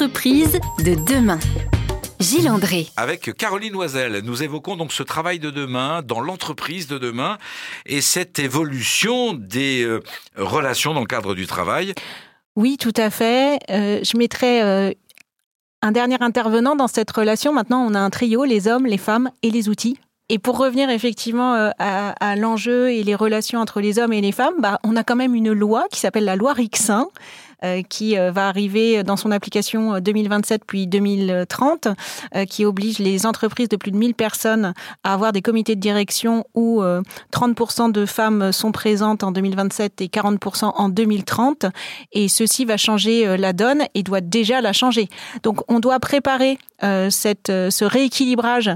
L'entreprise de demain. Gilles André. Avec Caroline Loisel, nous évoquons donc ce travail de demain dans l'entreprise de demain et cette évolution des euh, relations dans le cadre du travail. Oui, tout à fait. Euh, je mettrai euh, un dernier intervenant dans cette relation. Maintenant, on a un trio, les hommes, les femmes et les outils. Et pour revenir effectivement à, à l'enjeu et les relations entre les hommes et les femmes, bah, on a quand même une loi qui s'appelle la loi Rixin, qui euh, va arriver dans son application 2027 euh, puis 2030, qui oblige les entreprises de plus de 1000 personnes à avoir des comités de direction où 30% de femmes sont présentes en 2027 et 40% en 2030. Et ceci va changer la donne et doit déjà la changer. Donc on doit préparer cette, ce rééquilibrage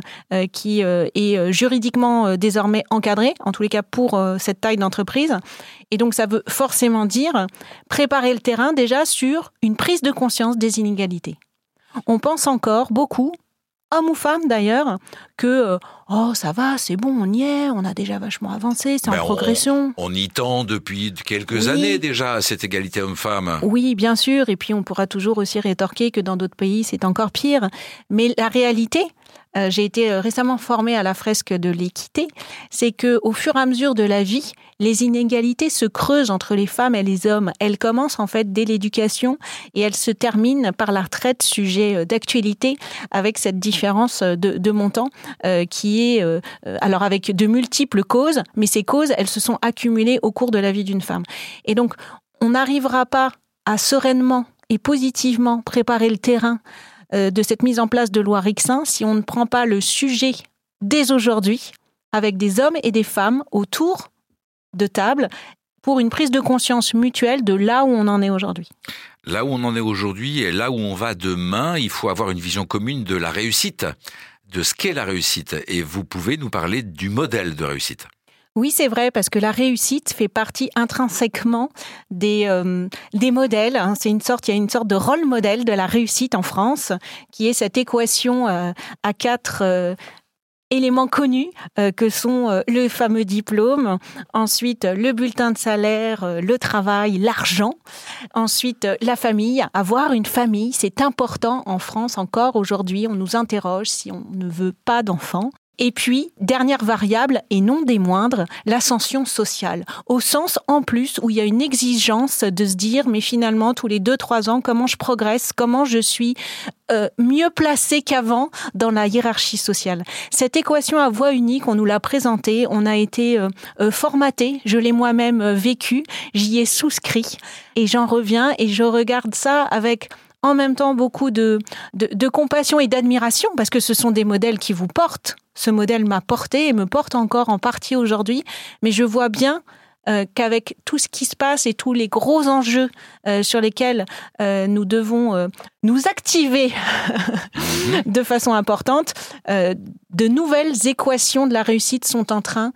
qui est juridiquement désormais encadré, en tous les cas pour cette taille d'entreprise. Et donc ça veut forcément dire préparer le terrain déjà sur une prise de conscience des inégalités. On pense encore beaucoup, hommes ou femmes d'ailleurs, que euh, oh ça va, c'est bon, on y est, on a déjà vachement avancé, c'est en ben, progression. On, y tend depuis quelques années déjà cette égalité homme-femme. Oui, bien sûr, et puis on pourra toujours aussi rétorquer que dans d'autres pays c'est encore pire. Mais la réalité, euh, j'ai été euh, récemment formée à la fresque de l'équité, c'est que au fur et à mesure de la vie, les inégalités se creusent entre les femmes et les hommes. Elles commencent en fait dès l'éducation et elles se terminent par la retraite, sujet euh, d'actualité, avec cette différence de, de montant qui est alors avec de multiples causes, mais ces causes, elles se sont accumulées au cours de la vie d'une femme. Et donc, on n'arrivera pas à sereinement et positivement préparer le terrain euh, de cette mise en place de loi Rixin si on ne prend pas le sujet dès aujourd'hui avec des hommes et des femmes autour de table pour une prise de conscience mutuelle de là où on en est aujourd'hui. Là où on en est aujourd'hui et là où on va demain, il faut avoir une vision commune de la réussite, de ce qu'est la réussite. Et vous pouvez nous parler du modèle de réussite. Oui, c'est vrai, parce que la réussite fait partie intrinsèquement des, euh, des modèles. Hein. C'est une sorte, il y a une sorte de rôle modèle de la réussite en France, qui est cette équation euh, à quatre euh, éléments connus que sont le fameux diplôme, ensuite le bulletin de salaire, le travail, l'argent, ensuite la famille. Avoir une famille, c'est important en France encore aujourd'hui. On nous interroge si on ne veut pas d'enfants. Et puis, dernière variable, et non des moindres, l'ascension sociale. Au sens, en plus, où il y a une exigence de se dire, mais finalement, tous les deux, trois ans, comment je progresse, comment je suis euh, mieux placé qu'avant dans la hiérarchie sociale. Cette équation à voix unique, on nous l'a présentée, on a été euh, euh, formaté, je l'ai moi-même vécu, j'y ai souscrit, et j'en reviens, et je regarde ça avec en même temps beaucoup de, de, compassion et d'admiration, parce que ce sont des modèles qui vous portent. Ce modèle m'a porté et me porte encore en partie aujourd'hui, mais je vois bien euh, qu'avec tout ce qui se passe et tous les gros enjeux euh, sur lesquels euh, nous devons nous activer de façon importante, de nouvelles équations de la réussite sont en train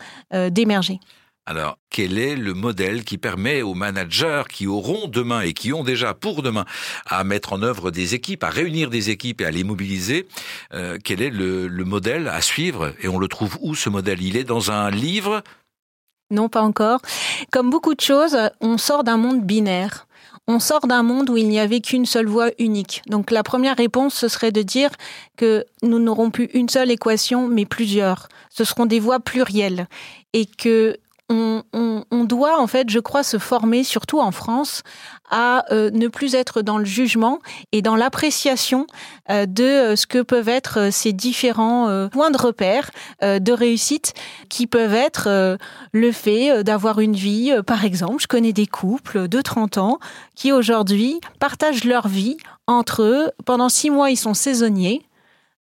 d'émerger. Alors, quel est le modèle qui permet aux managers qui auront demain et qui ont déjà pour demain à mettre en œuvre des équipes, à réunir des équipes et à les mobiliser euh, Quel est le, le modèle à suivre Et on le trouve où ce modèle? Il est dans un livre? Non, pas encore. Comme beaucoup de choses, on sort d'un monde binaire on sort d'un monde où il n'y avait qu'une seule voie unique. Donc la première réponse, ce serait de dire que nous n'aurons plus une seule équation, mais plusieurs. Ce seront des voies plurielles. Et que on, doit en fait, je crois, se former, surtout en France, à euh, ne plus être dans le jugement et dans l'appréciation euh, de euh, ce que peuvent être ces différents points de repère de réussite qui peuvent être le fait d'avoir une vie, par exemple, je connais des couples de 30 ans qui aujourd'hui partagent leur vie entre eux. Pendant six mois, ils sont saisonniers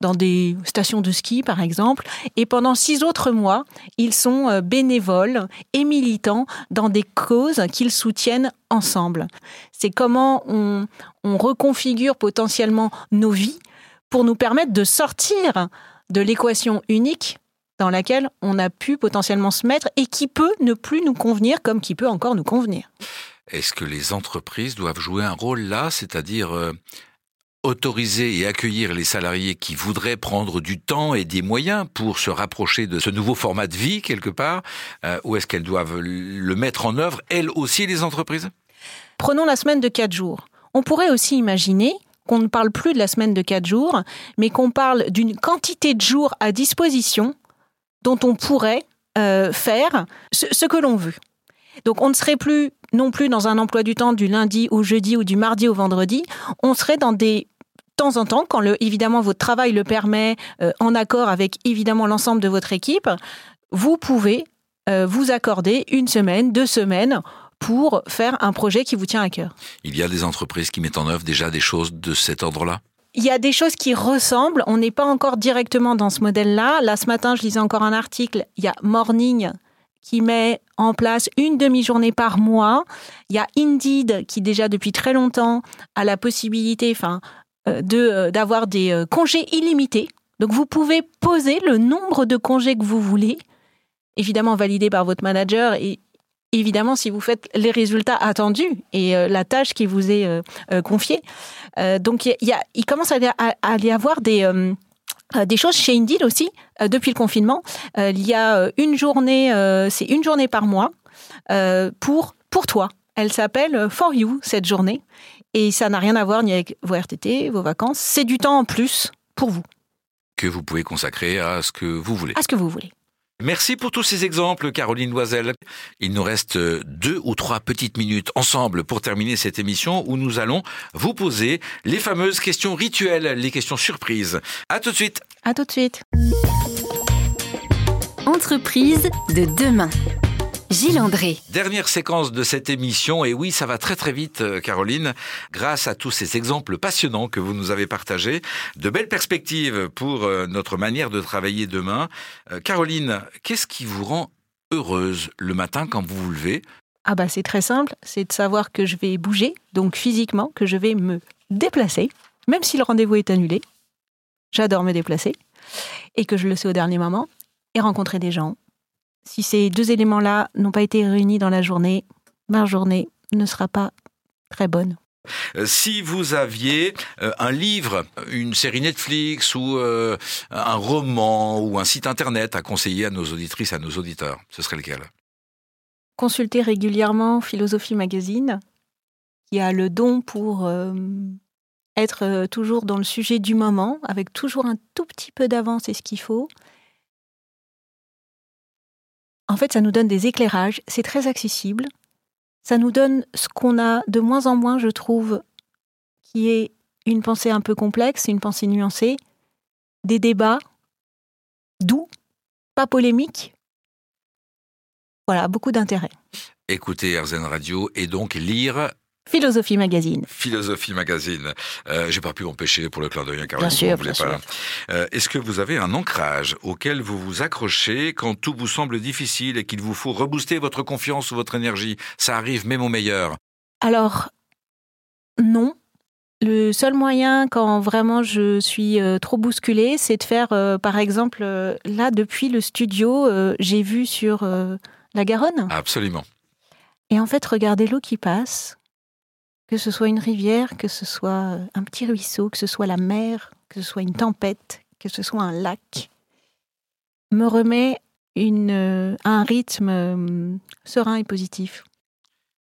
dans des stations de ski, par exemple. Et pendant six autres mois, ils sont euh, bénévoles et militants dans des causes qu'ils soutiennent ensemble. C'est comment on, reconfigure potentiellement nos vies pour nous permettre de sortir de l'équation unique dans laquelle on a pu potentiellement se mettre et qui peut ne plus nous convenir comme qui peut encore nous convenir. Est-ce que les entreprises doivent jouer un rôle là, c'est-à-dire euh, autoriser et accueillir les salariés qui voudraient prendre du temps et des moyens pour se rapprocher de ce nouveau format de vie quelque part, euh, ou est-ce qu'elles doivent le mettre en œuvre, elles aussi, les entreprises? Prenons la semaine de quatre jours. On pourrait aussi imaginer qu'on ne parle plus de la semaine de quatre jours, mais qu'on parle d'une quantité de jours à disposition dont on pourrait euh, faire ce, que l'on veut. Donc on ne serait plus non plus dans un emploi du temps du lundi au jeudi ou du mardi au vendredi, on serait dans des temps en temps, quand le, évidemment votre travail le permet, euh, en accord avec évidemment l'ensemble de votre équipe, vous pouvez euh, vous accorder une semaine, deux semaines pour faire un projet qui vous tient à cœur. Il y a des entreprises qui mettent en œuvre déjà des choses de cet ordre-là? Il y a des choses qui ressemblent. On n'est pas encore directement dans ce modèle-là. Là, ce matin, je lisais encore un article. Il y a Morning qui met en place une demi-journée par mois. Il y a Indeed qui déjà depuis très longtemps a la possibilité, enfin, de euh, d'avoir des euh, congés illimités. Donc vous pouvez poser le nombre de congés que vous voulez, évidemment validé par votre manager et évidemment si vous faites les résultats attendus et euh, la tâche qui vous est euh, euh, confiée. donc il, y a, il commence à, y avoir des des choses chez Indeed aussi depuis le confinement. il y a une journée, c'est une journée par mois pour pour toi. Elle s'appelle For You cette journée et ça n'a rien à voir ni avec vos RTT, vos vacances. C'est du temps en plus pour vous que vous pouvez consacrer à ce que vous voulez. À ce que vous voulez. Merci pour tous ces exemples, Caroline Loisel. Il nous reste deux ou trois petites minutes ensemble pour terminer cette émission où nous allons vous poser les fameuses questions rituelles, les questions surprises. À tout de suite. À tout de suite. Entreprise de demain. Gilles André. Dernière séquence de cette émission, et oui, ça va très très vite, euh, Caroline, grâce à tous ces exemples passionnants que vous nous avez partagés, de belles perspectives pour euh, notre manière de travailler demain. Euh, Caroline, qu'est-ce qui vous rend heureuse le matin quand vous vous levez? Ah bah c'est très simple, c'est de savoir que je vais bouger, donc physiquement, que je vais me déplacer, même si le rendez-vous est annulé. J'adore me déplacer, et que je le sais au dernier moment, et rencontrer des gens, si ces deux éléments-là n'ont pas été réunis dans la journée, ma journée ne sera pas très bonne. Euh, si vous aviez euh, un livre, une série Netflix ou euh, un roman ou un site internet à conseiller à nos auditrices, à nos auditeurs, ce serait lequel? Consultez régulièrement Philosophie Magazine, qui a le don pour être toujours dans le sujet du moment, avec toujours un tout petit peu d'avance et ce qu'il faut, en fait, ça nous donne des éclairages, c'est très accessible. Ça nous donne ce qu'on a de moins en moins, je trouve, qui est une pensée un peu complexe, une pensée nuancée, des débats doux, pas polémiques. Voilà, beaucoup d'intérêt. Écoutez RZN Radio et donc lire Philosophie Magazine. Philosophie Magazine. Euh, J'ai pas pu m'empêcher pour le clin d'œil, Bien sûr, bien sûr. Euh, Est-ce que vous avez un ancrage auquel vous vous accrochez quand tout vous semble difficile et qu'il vous faut rebooster votre confiance ou votre énergie? Ça arrive même au meilleur. Alors, non. Le seul moyen quand vraiment je suis euh, trop bousculée, c'est de faire, euh, par exemple, là, depuis le studio, j'ai vu sur la Garonne. Absolument. Et en fait, regardez l'eau qui passe, que ce soit une rivière, que ce soit un petit ruisseau, que ce soit la mer, que ce soit une tempête, que ce soit un lac, me remet une, un rythme euh, serein et positif.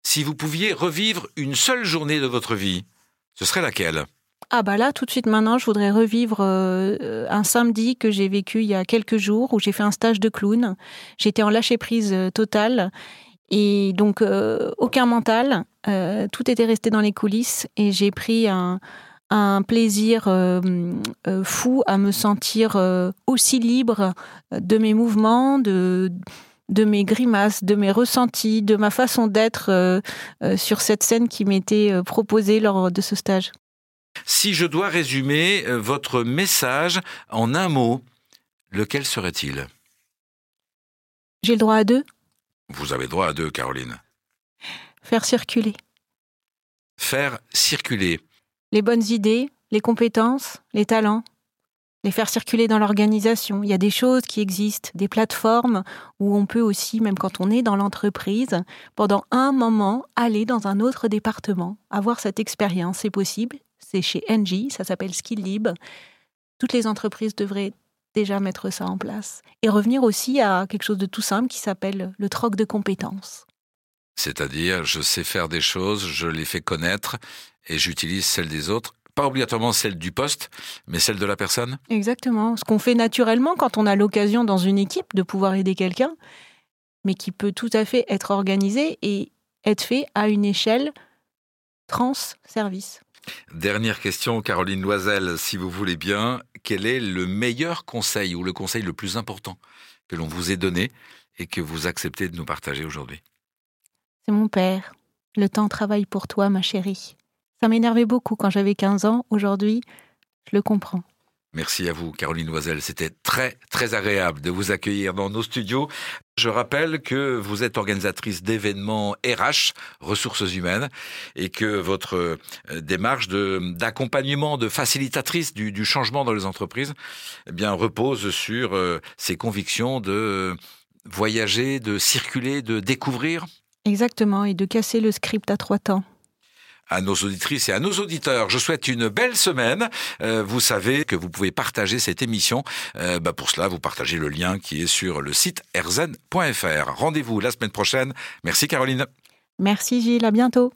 Si vous pouviez revivre une seule journée de votre vie, ce serait laquelle? Ah bah là, tout de suite maintenant, je voudrais revivre euh, un samedi que j'ai vécu il y a quelques jours où j'ai fait un stage de clown. J'étais en lâcher prise euh, totale et donc, euh, aucun mental. Euh, tout était resté dans les coulisses et j'ai pris un, plaisir euh, fou à me sentir aussi libre de mes mouvements, de, de mes grimaces, de mes ressentis, de ma façon d'être sur cette scène qui m'était proposée lors de ce stage. Si je dois résumer votre message en un mot, lequel serait-il? J'ai le droit à deux? Vous avez droit à deux, Caroline. Faire circuler. Faire circuler. Les bonnes idées, les compétences, les talents. Les faire circuler dans l'organisation. Il y a des choses qui existent, des plateformes où on peut aussi, même quand on est dans l'entreprise, pendant un moment, aller dans un autre département, avoir cette expérience. C'est possible. C'est chez Engie, ça s'appelle SkillLib. Toutes les entreprises devraient déjà mettre ça en place. Et revenir aussi à quelque chose de tout simple qui s'appelle le troc de compétences. C'est-à-dire, je sais faire des choses, je les fais connaître et j'utilise celles des autres pas obligatoirement celle du poste, mais celle de la personne Exactement. Ce qu'on fait naturellement quand on a l'occasion dans une équipe de pouvoir aider quelqu'un, mais qui peut tout à fait être organisé et être fait à une échelle trans-service. Dernière question, Caroline Loisel, si vous voulez bien, quel est le meilleur conseil ou le conseil le plus important que l'on vous ait donné et que vous acceptez de nous partager aujourd'hui? C'est mon père. Le temps travaille pour toi, ma chérie. Ça m'énervait beaucoup quand j'avais 15 ans. Aujourd'hui, je le comprends. Merci à vous, Caroline Loisel. C'était très, très agréable de vous accueillir dans nos studios. Je rappelle que vous êtes organisatrice d'événements RH, ressources humaines, et que votre euh, démarche d'accompagnement, de, facilitatrice du, du, changement dans les entreprises, eh bien, repose sur euh, ces convictions de voyager, de circuler, de découvrir. Exactement, et de casser le script à trois temps à nos auditrices et à nos auditeurs. Je souhaite une belle semaine. Euh, vous savez que vous pouvez partager cette émission. Euh, bah pour cela, vous partagez le lien qui est sur le site erzen.fr. Rendez-vous la semaine prochaine. Merci Caroline. Merci Gilles, à bientôt.